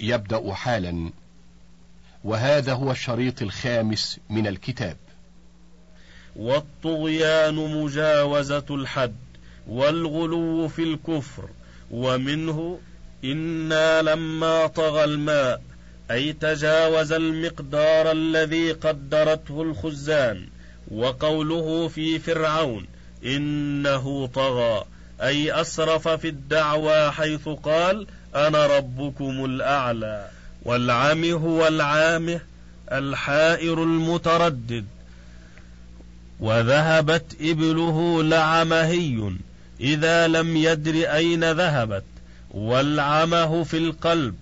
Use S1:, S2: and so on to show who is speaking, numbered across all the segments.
S1: يبدأ حالا وهذا هو الشريط الخامس من الكتاب.
S2: والطغيان مجاوزة الحد والغلو في الكفر ومنه إنا لما طغى الماء أي تجاوز المقدار الذي قدرته الخزان وقوله في فرعون إنه طغى أي أسرف في الدعوى حيث قال أنا ربكم الأعلى والعم هو العامه الحائر المتردد. وذهبت إبله لعمهي إذا لم يدر أين ذهبت. والعمه في القلب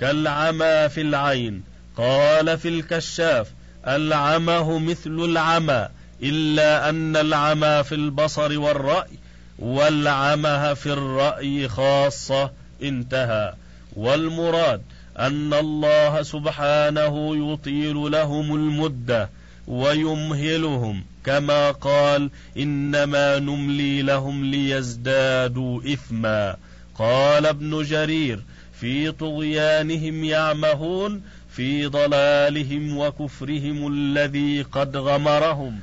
S2: كالعمى في العين. قال في الكشاف العمه مثل العمى إلا أن العمى في البصر والرأي والعمه في الرأي خاصة. انتهى. والمراد أن الله سبحانه يطيل لهم المدة ويمهلهم كما قال إنما نملي لهم ليزدادوا إثما. قال ابن جرير في طغيانهم يعمهون في ضلالهم وكفرهم الذي قد غمرهم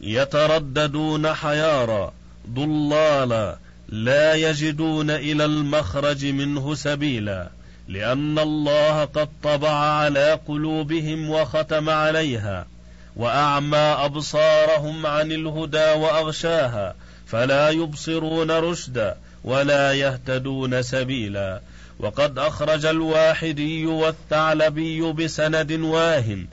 S2: يترددون حيارى ضلالا لا يجدون إلى المخرج منه سبيلا لأن الله قد طبع على قلوبهم وختم عليها وأعمى أبصارهم عن الهدى وأغشاها فلا يبصرون رشدا ولا يهتدون سبيلا. وقد أخرج الواحدي والثعلبي بسند واهن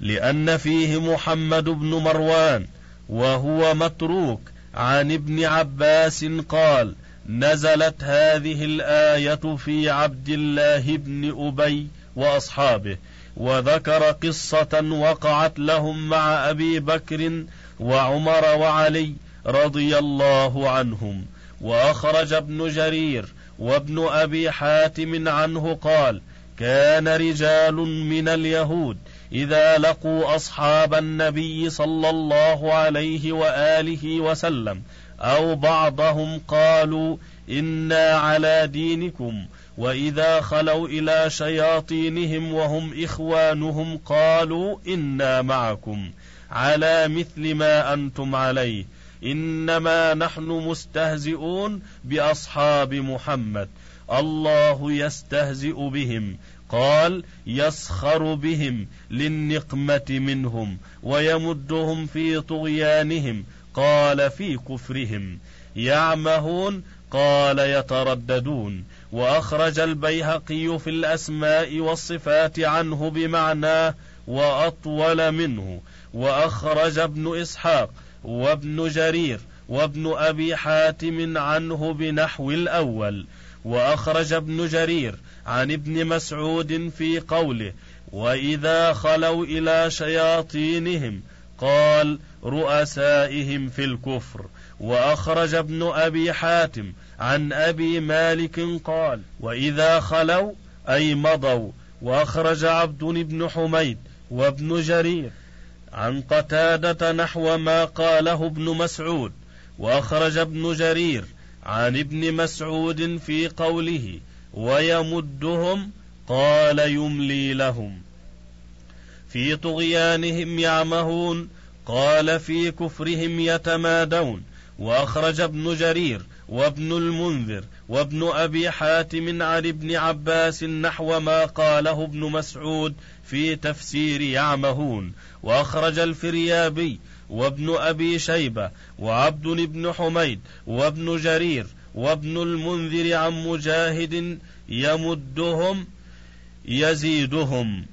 S2: لأن فيه محمد بن مروان وهو متروك عن ابن عباس قال نزلت هذه الآية في عبد الله بن أبي وأصحابه وذكر قصة وقعت لهم مع أبي بكر وعمر وعلي رضي الله عنهم. وأخرج ابن جرير وابن أبي حاتم عنه قال كان رجال من اليهود إذا لقوا أصحاب النبي صلى الله عليه وآله وسلم أو بعضهم قالوا إنا على دينكم وإذا خلوا إلى شياطينهم وهم إخوانهم قالوا إنا معكم على مثل ما أنتم عليه إنما نحن مستهزئون بأصحاب محمد الله يستهزئ بهم قال يسخر بهم للنقمة منهم ويمدهم في طغيانهم. قال في كفرهم. يعمهون؟ قال يترددون. وأخرج البيهقي في الأسماء والصفات عنه بمعناه وأطول منه. وأخرج ابن إسحاق وابن جرير وابن أبي حاتم عنه بنحو الأول. وأخرج ابن جرير عن ابن مسعود في قوله وإذا خلوا إلى شياطينهم قال رؤسائهم في الكفر. وأخرج ابن أبي حاتم عن أبي مالك قال وإذا خلوا أي مضوا. وأخرج عبد بن حميد وابن جرير عن قتادة نحو ما قاله ابن مسعود. وأخرج ابن جرير عن ابن مسعود في قوله ويمدهم قال يملي لهم. في طغيانهم يعمهون قال في كفرهم يتمادون. وأخرج ابن جرير وابن المنذر وابن أبي حاتم عن ابن عباس نحو ما قاله ابن مسعود في تفسير يعمهون. وأخرج الفريابي وابن أبي شيبة وعبد بن حميد وابن جرير وابن المنذر عن مجاهد يمدهم يزيدهم.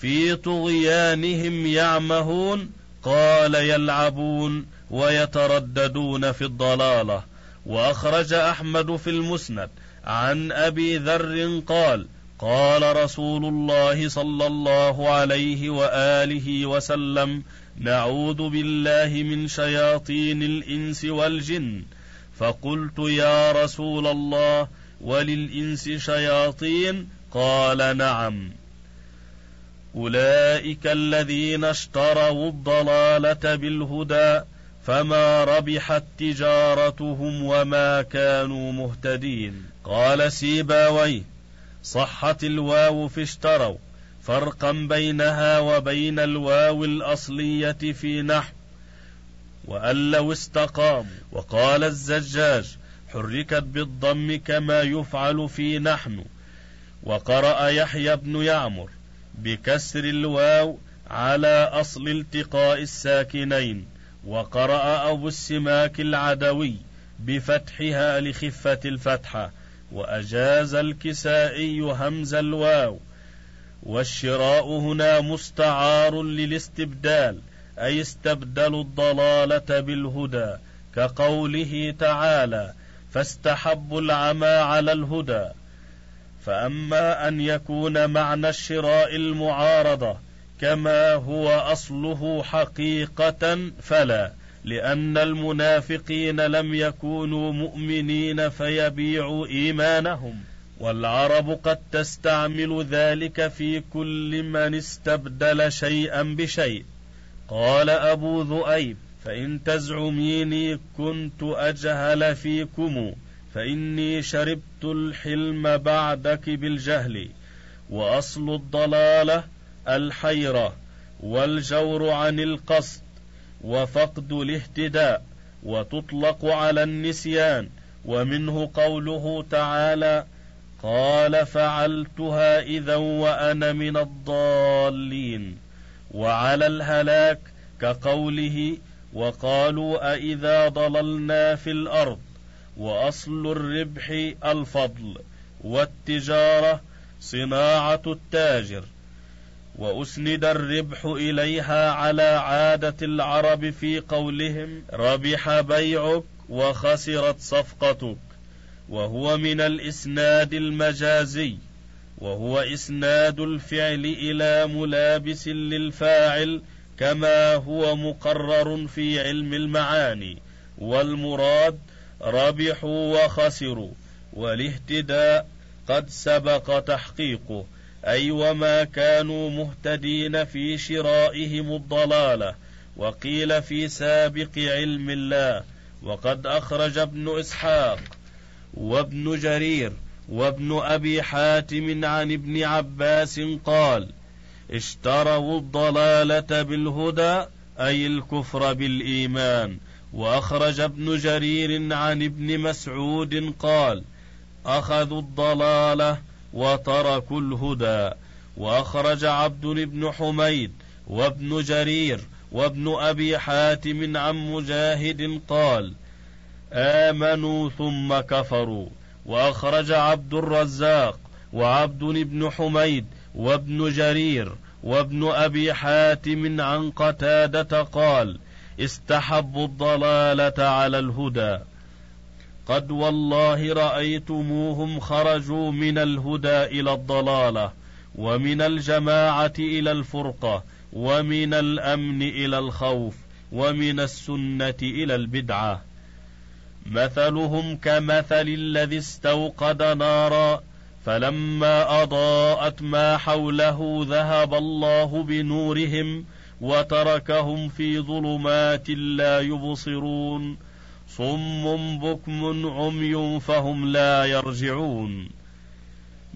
S2: في طغيانهم يعمهون قال يلعبون ويترددون في الضلالة. وأخرج أحمد في المسند عن أبي ذر قال قال رسول الله صلى الله عليه وآله وسلم نعوذ بالله من شياطين الإنس والجن. فقلت يا رسول الله وللإنس شياطين؟ قال نعم. أولئك الذين اشتروا الضلالة بالهدى فما ربحت تجارتهم وما كانوا مهتدين. قال سيباوي صحت الواو في اشتروا. فرقا بينها وبين الواو الأصلية في نحو وأن لو استقاموا وقال الزجاج حركت بالضم كما يفعل في نحن. وقرأ يحيى بن يعمر بكسر الواو على أصل التقاء الساكنين. وقرأ أبو السماك العدوي بفتحها لخفة الفتحة. وأجاز الكسائي همز الواو. والشراء هنا مستعار للاستبدال أي استبدلوا الضلالة بالهدى كقوله تعالى فاستحبوا العمى على الهدى. فأما أن يكون معنى الشراء المعارضة كما هو أصله حقيقة فلا لأن المنافقين لم يكونوا مؤمنين فيبيعوا إيمانهم. والعرب قد تستعمل ذلك في كل من استبدل شيئا بشيء. قال أبو ذؤيب فإن تزعميني كنت أجهل فيكم فإني شربت الحلم بعدك بالجهل وأصل الضلالة الحيرة والجور عن القصد وفقد الاهتداء وتطلق على النسيان ومنه قوله تعالى قال فعلتها إذا وأنا من الضالين. وعلى الهلاك كقوله وقالوا أإذا ضللنا في الأرض وأصل الربح الفضل والتجارة صناعة التاجر وأسند الربح إليها على عادة العرب في قولهم ربح بيعك وخسرت صفقتك. وهو من الإسناد المجازي وهو إسناد الفعل إلى ملابس للفاعل كما هو مقرر في علم المعاني والمراد ربحوا وخسروا والاهتداء قد سبق تحقيقه أي وما كانوا مهتدين في شرائهم الضلالة وقيل في سابق علم الله وقد أخرج ابن إسحاق. وابن جرير وابن أبي حاتم عن ابن عباس قال اشتروا الضلالة بالهدى أي الكفر بالإيمان. وأخرج ابن جرير عن ابن مسعود قال أخذوا الضلالة وتركوا الهدى. وأخرج عبد بن حميد وابن جرير وابن أبي حاتم عن مجاهد قال آمنوا ثم كفروا. وأخرج عبد الرزاق وعبد بن حميد وابن جرير وابن أبي حاتم عن قتادة قال استحبوا الضلالة على الهدى. قد والله رأيتموهم خرجوا من الهدى إلى الضلالة ومن الجماعة إلى الفرقة ومن الأمن إلى الخوف ومن السنة إلى البدعة. مثلهم كمثل الذي استوقد نارا فلما اضاءت ما حوله ذهب الله بنورهم وتركهم في ظلمات لا يبصرون صم بكم عمي فهم لا يرجعون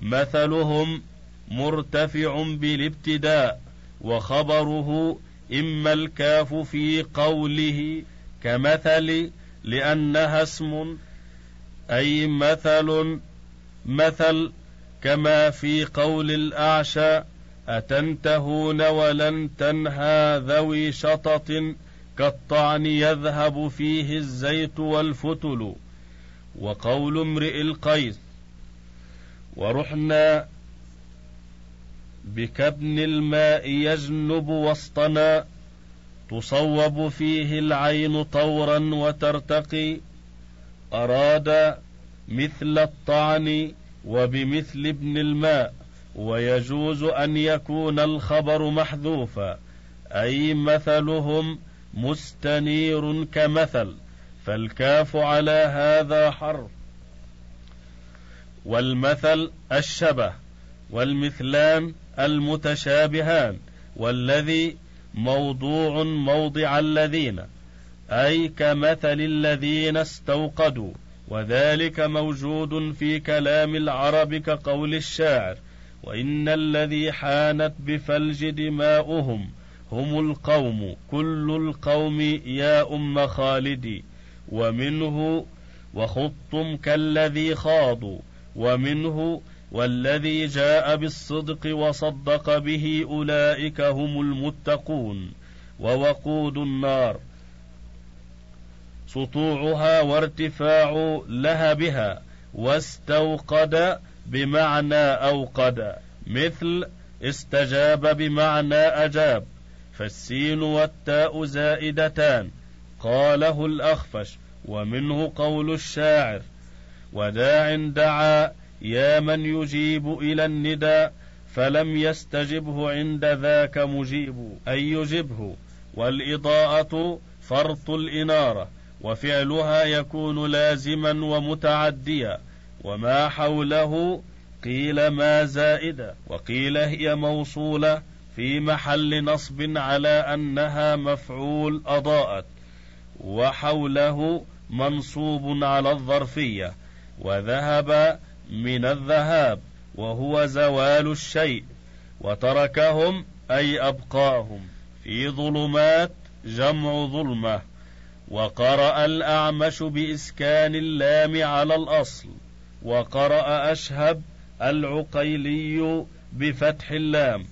S2: مثلهم مرتفع بالابتداء وخبره اما الكاف في قوله كمثل لأنها اسم أي مثل مثل كما في قول الأعشى أتنتهون ولن تنهى ذوي شطط كالطعن يذهب فيه الزيت والفتل وقول امرئ القيس. ورحنا بكبن الماء يجنب وسطنا تصوب فيه العين طورا وترتقي أراد مثل الطعن وبمثل ابن الماء ويجوز أن يكون الخبر محذوفا أي مثلهم مستنير كمثل فالكاف على هذا حرف. والمثل الشبه والمثلان المتشابهان والذي موضوع موضع الذين أي كمثل الذين استوقدوا وذلك موجود في كلام العرب كقول الشاعر وإن الذي حانت بفلج دماؤهم هم القوم كل القوم يا أم خالدي ومنه وخضتم كالذي خاضوا ومنه والذي جاء بالصدق وصدق به أولئك هم المتقون ووقود النار. سطوعها وارتفاع لهبها واستوقد بمعنى أوقد مثل استجاب بمعنى أجاب فالسين والتاء زائدتان قاله الأخفش ومنه قول الشاعر وداع دعا يا من يجيب إلى الندى فلم يستجبه عند ذاك مجيب أي يجبه. والإضاءة فرط الإنارة وفعلها يكون لازما ومتعديا. وما حوله قيل ما زائدة وقيل هي موصولة في محل نصب على أنها مفعول أضاءت. وحوله منصوب على الظرفية وذهب من الذهاب وهو زوال الشيء وتركهم أي أبقاهم. في ظلمات جمع ظلمة وقرأ الأعمش بإسكان اللام على الأصل وقرأ أشهب العقيلي بفتح اللام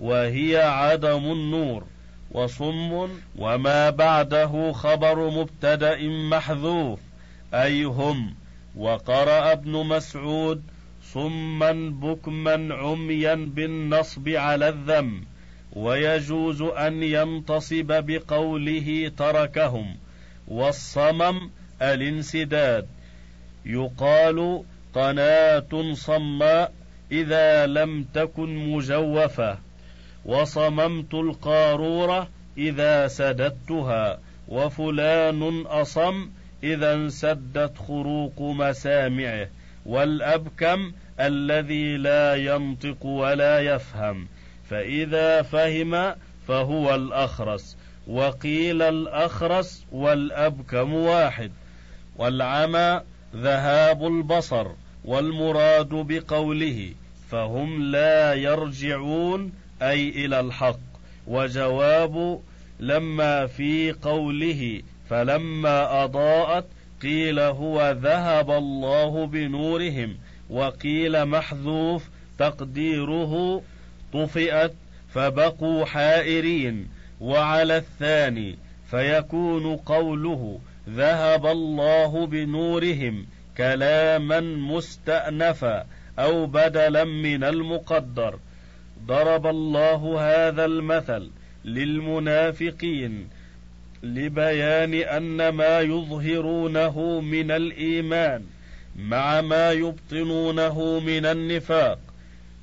S2: وهي عدم النور وصم وما بعده خبر مبتدأ محذوف أي هم وقرأ ابن مسعود صما بكما عميا بالنصب على الذم ويجوز أن ينتصب بقوله تركهم والصمم الانسداد. يقال قناة صماء إذا لم تكن مجوفة وصممت القارورة إذا سددتها وفلان أصم إذا انسدت خروق مسامعه والأبكم الذي لا ينطق ولا يفهم فإذا فهم فهو الأخرس وقيل الأخرس والأبكم واحد والعمى ذهاب البصر والمراد بقوله فهم لا يرجعون أي إلى الحق وجواب لما في قوله فلما أضاءت قيل هو ذهب الله بنورهم وقيل محذوف تقديره طفئت فبقوا حائرين. وعلى الثاني فيكون قوله ذهب الله بنورهم كلاما مستأنفا أو بدلا من المقدر. ضرب الله هذا المثل للمنافقين. لبيان أن ما يظهرونه من الإيمان مع ما يبطنونه من النفاق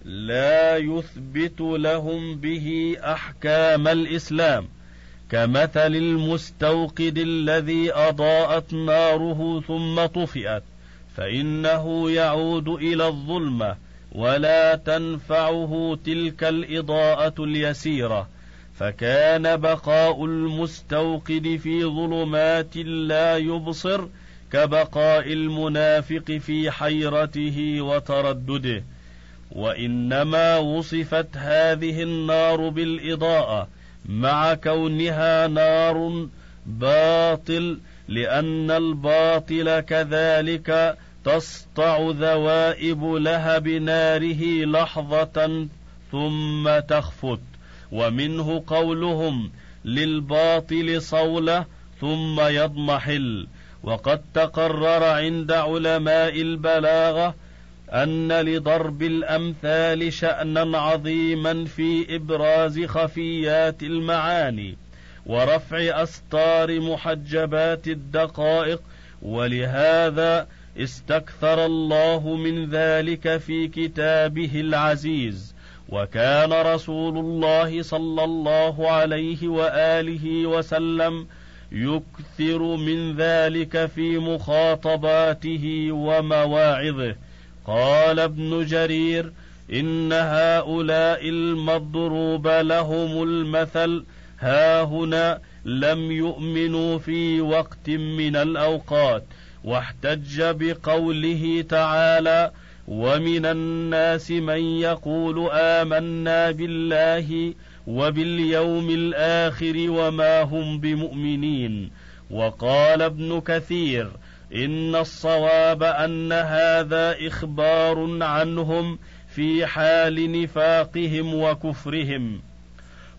S2: لا يثبت لهم به أحكام الإسلام كمثل المستوقد الذي أضاءت ناره ثم طفئت فإنه يعود إلى الظلمة ولا تنفعه تلك الإضاءة اليسيرة فكان بقاء المستوقد في ظلمات لا يبصر كبقاء المنافق في حيرته وتردده. وإنما وصفت هذه النار بالإضاءة مع كونها نار باطل لأن الباطل كذلك تسطع ذوائب لهب ناره لحظة ثم تخفت. ومنه قولهم للباطل صولة ثم يضمحل. وقد تقرر عند علماء البلاغة أن لضرب الأمثال شأنا عظيما في إبراز خفيات المعاني ورفع استار محجبات الدقائق ولهذا استكثر الله من ذلك في كتابه العزيز. وكان رسول الله صلى الله عليه وآله وسلم يكثر من ذلك في مخاطباته ومواعظه. قال ابن جرير إن هؤلاء المضروب لهم المثل. ها هنا لم يؤمنوا في وقت من الأوقات. واحتج بقوله تعالى ومن الناس من يقول آمنا بالله وباليوم الآخر وما هم بمؤمنين. وقال ابن كثير إن الصواب أن هذا إخبار عنهم في حال نفاقهم وكفرهم.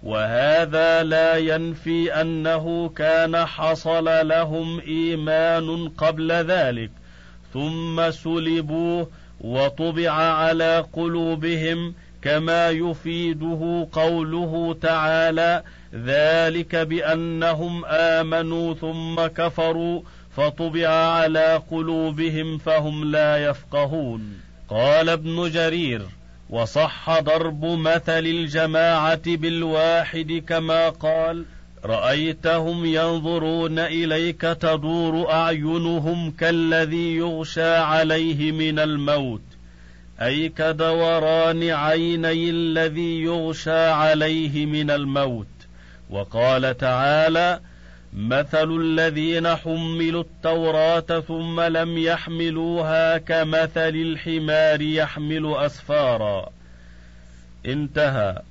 S2: وهذا لا ينفي أنه كان حصل لهم إيمان قبل ذلك ثم سلبوه وطبع على قلوبهم كما يفيده قوله تعالى ذلك بأنهم آمنوا ثم كفروا فطبع على قلوبهم فهم لا يفقهون. قال ابن جرير وصح ضرب مثل الجماعة بالواحد كما قال رأيتهم ينظرون إليك تدور أعينهم كالذي يغشى عليه من الموت. أي كدوران عيني الذي يغشى عليه من الموت. وقال تعالى مثل الذين حملوا التوراة ثم لم يحملوها كمثل الحمار يحمل أسفارا. انتهى.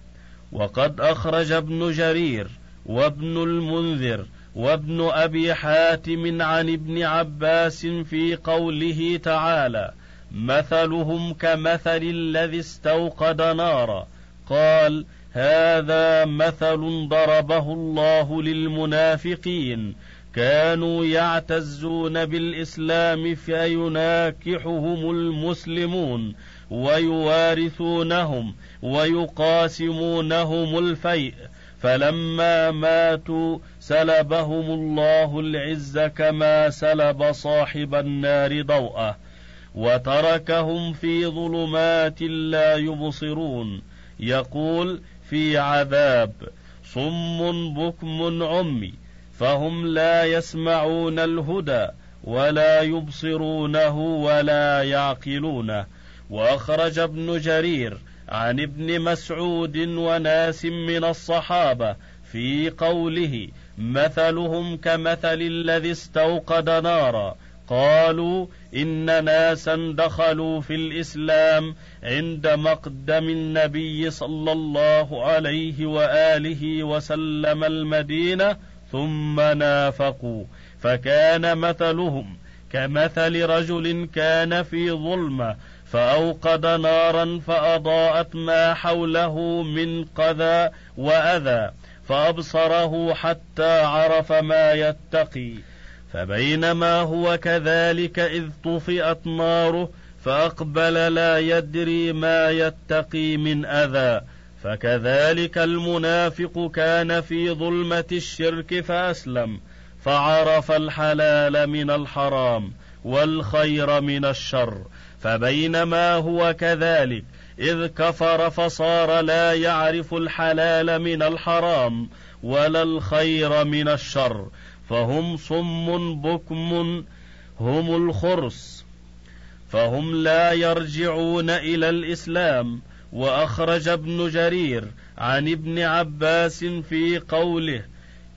S2: وقد أخرج ابن جرير وابن المنذر وابن أبي حاتم عن ابن عباس في قوله تعالى مثلهم كمثل الذي استوقد نارا قال هذا مثل ضربه الله للمنافقين. كانوا يعتزون بالإسلام فيناكحهم المسلمون ويوارثونهم ويقاسمونهم الفيء فلما ماتوا سلبهم الله العز كما سلب صاحب النار ضوءه وتركهم في ظلمات لا يبصرون. يقول في عذاب صم بكم عمي فهم لا يسمعون الهدى ولا يبصرونه ولا يعقلونه. وأخرج ابن جرير عن ابن مسعود وناس من الصحابة في قوله مثلهم كمثل الذي استوقد نارا. قالوا إن ناسا دخلوا في الإسلام عند مقدم النبي صلى الله عليه وآله وسلم المدينة ثم نافقوا. فكان مثلهم كمثل رجل كان في ظلمة فأوقد نارا فأضاءت ما حوله من قذى وأذى فأبصره حتى عرف ما يتقي. فبينما هو كذلك إذ طفئت ناره فأقبل لا يدري ما يتقي من أذى. فكذلك المنافق كان في ظلمة الشرك فأسلم فعرف الحلال من الحرام والخير من الشر. فبينما هو كذلك إذ كفر فصار لا يعرف الحلال من الحرام ولا الخير من الشر فهم صم بكم هم الخرس فهم لا يرجعون إلى الإسلام. وأخرج ابن جرير عن ابن عباس في قوله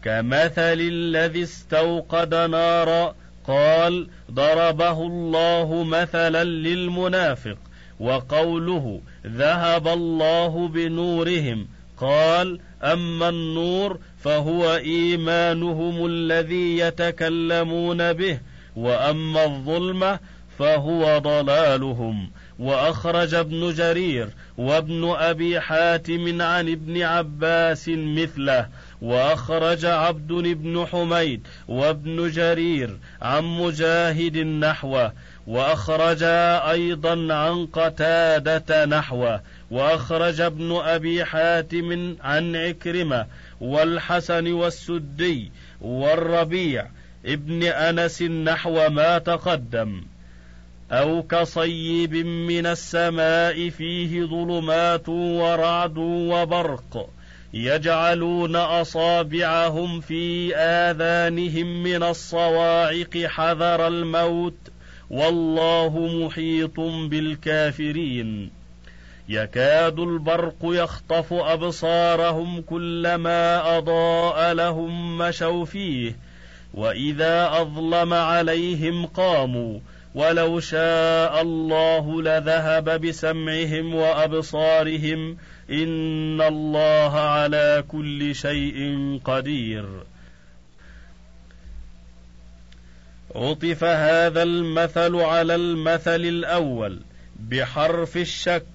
S2: كمثل الذي استوقد نارا قال ضربه الله مثلا للمنافق وقوله ذهب الله بنورهم. قال أما النور فهو إيمانهم الذي يتكلمون به وأما الظلمة فهو ضلالهم. وأخرج ابن جرير وابن أبي حاتم عن ابن عباس مثله وأخرج عبد بن حميد وابن جرير عن مجاهد نحوه وأخرج أيضا عن قتادة نحوه وأخرج ابن أبي حاتم عن عكرمة والحسن والسدي والربيع ابن أنس نحو ما تقدم. أو كصيب من السماء فيه ظلمات ورعد وبرق. يجعلون أصابعهم في آذانهم من الصواعق حذر الموت والله محيط بالكافرين. يكاد البرق يخطف أبصارهم كلما أضاء لهم مشوا فيه وإذا أظلم عليهم قاموا. ولو شاء الله لذهب بسمعهم وأبصارهم ان الله على كل شيء قدير. عطف هذا المثل على المثل الأول بحرف الشك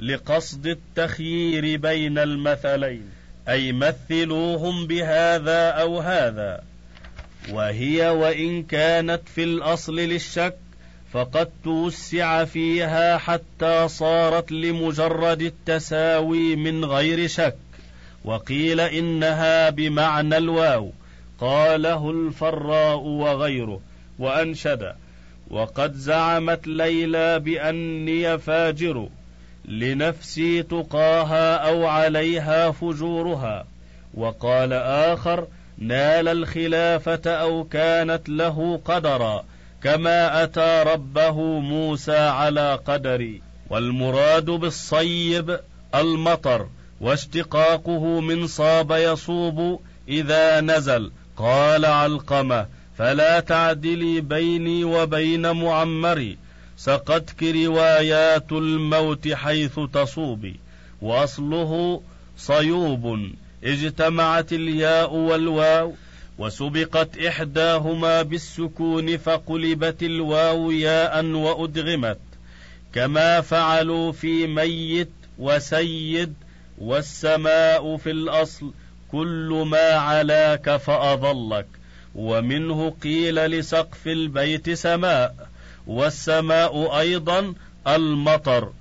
S2: لقصد التخيير بين المثلين. اي مثلوهم بهذا أو هذا. وهي وان كانت في الاصل للشك فقد توسع فيها حتى صارت لمجرد التساوي من غير شك وقيل إنها بمعنى الواو قاله الفراء وغيره وأنشد وقد زعمت ليلى بأني فاجر لنفسي تقاها أو عليها فجورها وقال آخر نال الخلافة أو كانت له قدرا كما أتى ربه موسى على قدري والمراد بالصيب المطر واشتقاقه من صاب يصوب إذا نزل قال علقمة فلا تعدلي بيني وبين معمري سقتك روايات الموت حيث تصوبي وأصله صيوب اجتمعت الياء والواو وسبقت إحداهما بالسكون فقلبت الواو ياء وأدغمت كما فعلوا في ميت وسيد والسماء في الأصل كل ما علاك فأظلك ومنه قيل لسقف البيت سماء والسماء أيضا المطر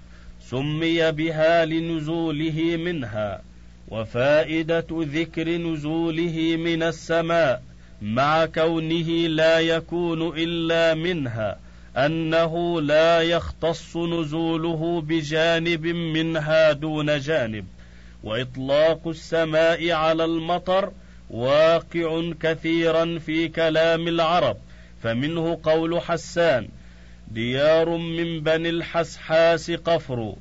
S2: سمي بها لنزوله منها. وفائدة ذكر نزوله من السماء مع كونه لا يكون إلا منها أنه لا يختص نزوله بجانب منها دون جانب. وإطلاق السماء على المطر واقع كثيرا في كلام العرب فمنه قول حسان ديار من بني الحسحاس قفر.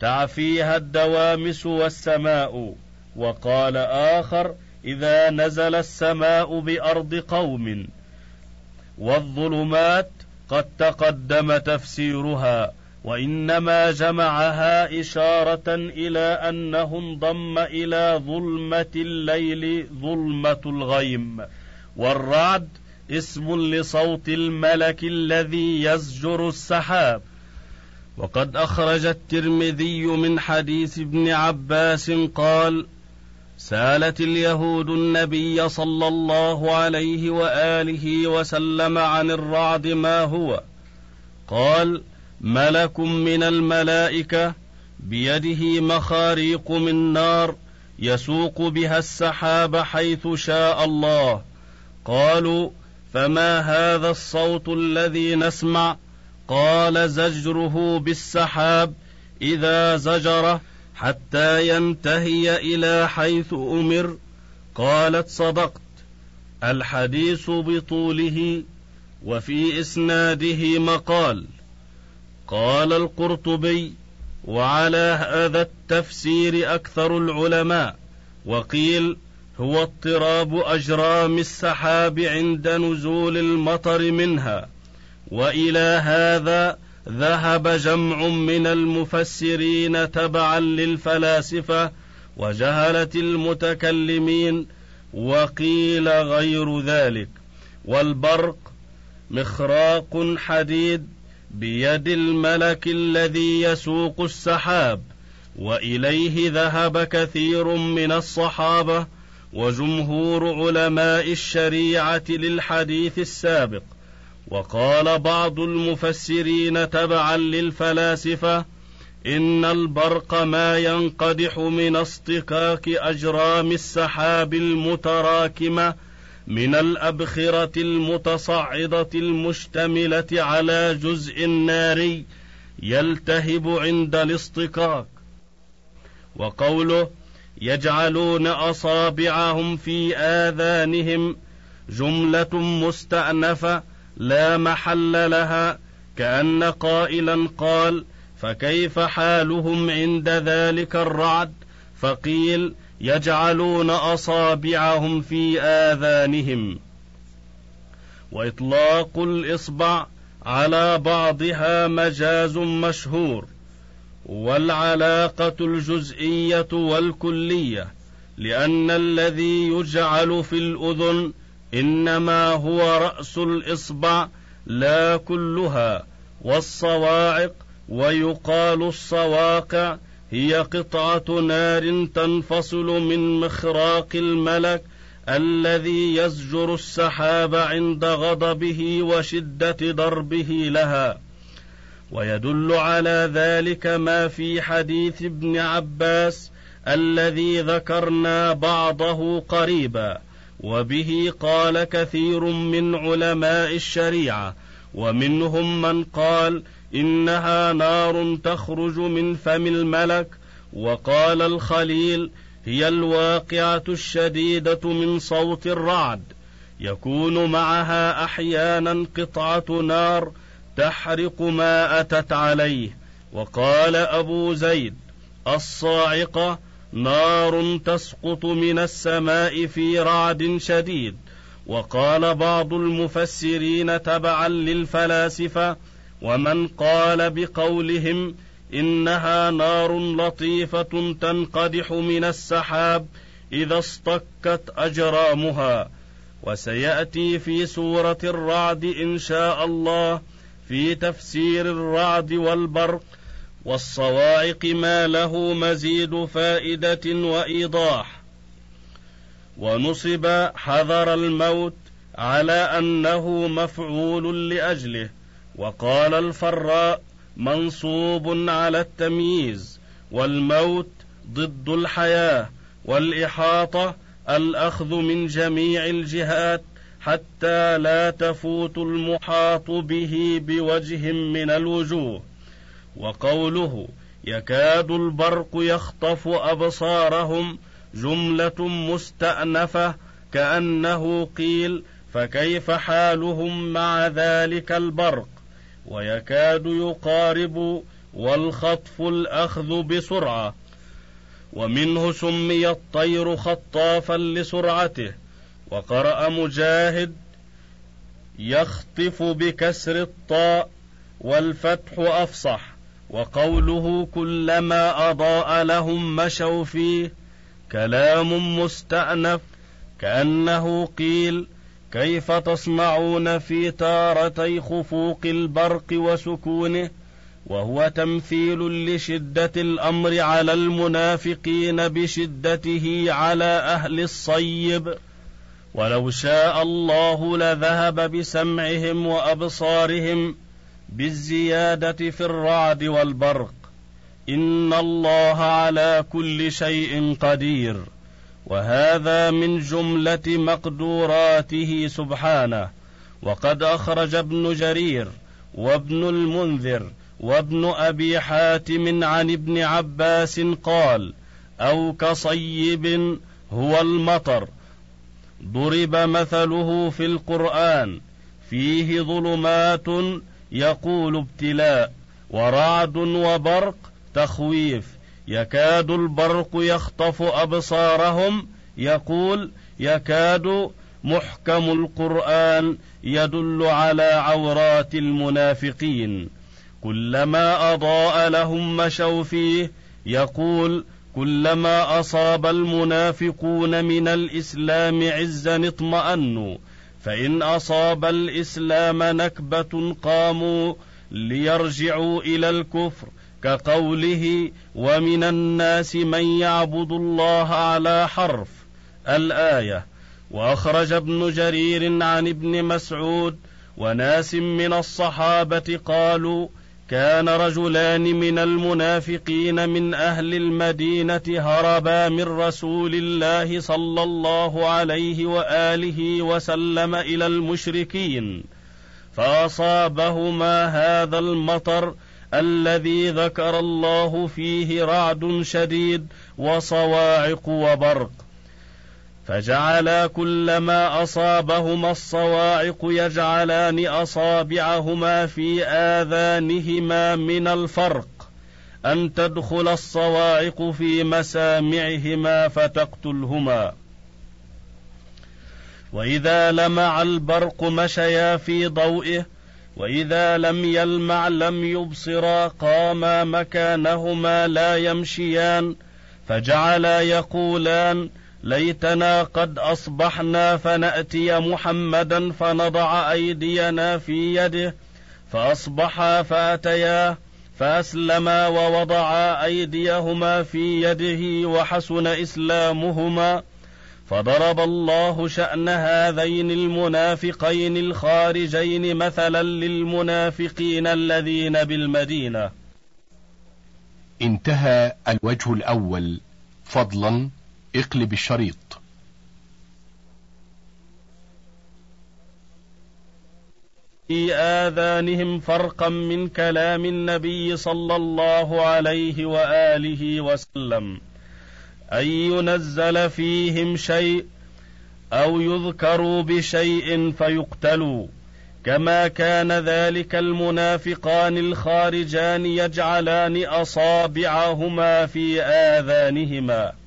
S2: تعفيها الدوامس والسماء وقال اخر اذا نزل السماء بارض قوم والظلمات قد تقدم تفسيرها وانما جمعها اشاره إلى انه انضم إلى ظلمه الليل ظلمه الغيم والرعد اسم لصوت الملك الذي يزجر السحاب وقد أخرج الترمذي من حديث ابن عباس قال سالت اليهود النبي صلى الله عليه وآله وسلم عن الرعد ما هو؟ قال ملك من الملائكة بيده مخاريق من نار يسوق بها السحاب حيث شاء الله. قالوا فما هذا الصوت الذي نسمع؟ قال زجره بالسحاب إذا زجره حتى ينتهي إلى حيث أمر. قالت صدقت. الحديث بطوله وفي إسناده مقال. قال القرطبي وعلى هذا التفسير أكثر العلماء. وقيل هو اضطراب أجرام السحاب عند نزول المطر منها. وإلى هذا ذهب جمع من المفسرين تبعا للفلاسفة وجهله المتكلمين وقيل غير ذلك. والبرق مخراق حديد بيد الملك الذي يسوق السحاب وإليه ذهب كثير من الصحابة وجمهور علماء الشريعة للحديث السابق. وقال بعض المفسرين تبعا للفلاسفة إن البرق ما ينقدح من اصطكاك أجرام السحاب المتراكمة من الأبخرة المتصعدة المشتملة على جزء ناري يلتهب عند الاصطكاك. وقوله يجعلون أصابعهم في آذانهم جملة مستأنفة لا محل لها كأن قائلا قال فكيف حالهم عند ذلك الرعد؟ فقيل يجعلون أصابعهم في آذانهم. وإطلاق الإصبع على بعضها مجاز مشهور والعلاقة الجزئية والكلية لأن الذي يجعل في الأذن إنما هو رأس الإصبع لا كلها والصواعق ويقال الصواقع هي قطعة نار تنفصل من مخراق الملك الذي يزجر السحاب عند غضبه وشدة ضربه لها. ويدل على ذلك ما في حديث ابن عباس الذي ذكرنا بعضه قريبا. وبه قال كثير من علماء الشريعة ومنهم من قال إنها نار تخرج من فم الملك وقال الخليل هي الواقعة الشديدة من صوت الرعد يكون معها أحيانا قطعة نار تحرق ما أتت عليه وقال أبو زيد الصاعقة نار تسقط من السماء في رعد شديد. وقال بعض المفسرين تبعا للفلاسفة ومن قال بقولهم إنها نار لطيفة تنقدح من السحاب إذا اصطكت أجرامها. وسيأتي في سورة الرعد إن شاء الله في تفسير الرعد والبرق والصواعق ما له مزيد فائدة وإيضاح. ونصب حذر الموت على أنه مفعول لأجله. وقال الفراء منصوب على التمييز. والموت ضد الحياة. والإحاطة الأخذ من جميع الجهات حتى لا تفوت المحاط به بوجه من الوجوه. وقوله يكاد البرق يخطف أبصارهم جملة مستأنفة كأنه قيل فكيف حالهم مع ذلك البرق؟ ويكاد يقارب والخطف الأخذ بسرعة ومنه سمي الطير خطافا لسرعته وقرأ مجاهد يخطف بكسر الطاء والفتح أفصح. وقوله كلما أضاء لهم مشوا فيه كلام مستأنف كأنه قيل كيف تصنعون في تارتي خفوق البرق وسكونه وهو تمثيل لشدة الأمر على المنافقين بشدته على أهل الصيب. ولو شاء الله لذهب بسمعهم وأبصارهم بالزيادة في الرعد والبرق. إن الله على كل شيء قدير. وهذا من جملة مقدوراته سبحانه. وقد أخرج ابن جرير وابن المنذر وابن أبي حاتم عن ابن عباس قال أو كصيب هو المطر. ضرب مثله في القرآن. فيه ظلمات يقول ابتلاء ورعد وبرق تخويف. يكاد البرق يخطف أبصارهم. يقول يكاد محكم القرآن يدل على عورات المنافقين. كلما أضاء لهم مشوا فيه. يقول كلما أصاب المنافقون من الإسلام عزا اطمأنوا. فإن أصاب الإسلام نكبة قاموا ليرجعوا إلى الكفر كقوله ومن الناس من يعبد الله على حرف الآية. وأخرج ابن جرير عن ابن مسعود وناس من الصحابة قالوا كان رجلان من المنافقين من أهل المدينة هربا من رسول الله صلى الله عليه وآله وسلم إلى المشركين فأصابهما هذا المطر الذي ذكر الله فيه رعد شديد وصواعق وبرق. فجعلا كلما أصابهما الصواعق يجعلان أصابعهما في آذانهما من الفرق. أن تدخل الصواعق في مسامعهما فتقتلهما. وإذا لمع البرق مشيا في ضوئه وإذا لم يلمع لم يبصرا قاما مكانهما لا يمشيان فجعلا يقولان ليتنا قد أصبحنا فنأتي محمدا فنضع أيدينا في يده فاصبحا فاتياه فأسلما ووضعا أيديهما في يده وحسن إسلامهما فضرب الله شأن هذين المنافقين الخارجين مثلا للمنافقين الذين بالمدينة.
S1: انتهى الوجه الأول فضلا اقلب الشريط.
S2: في آذانهم فرقا من كلام النبي صلى الله عليه وآله وسلم. أن ينزل فيهم شيء أو يذكروا بشيء فيقتلوا. كما كان ذلك المنافقان الخارجان يجعلان أصابعهما في آذانهما.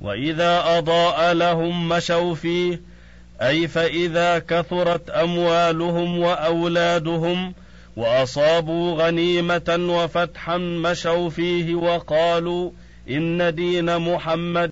S2: وإذا أضاء لهم مشوا فيه أي فإذا كثرت أموالهم وأولادهم وأصابوا غنيمة وفتحا مشوا فيه وقالوا إن دين محمد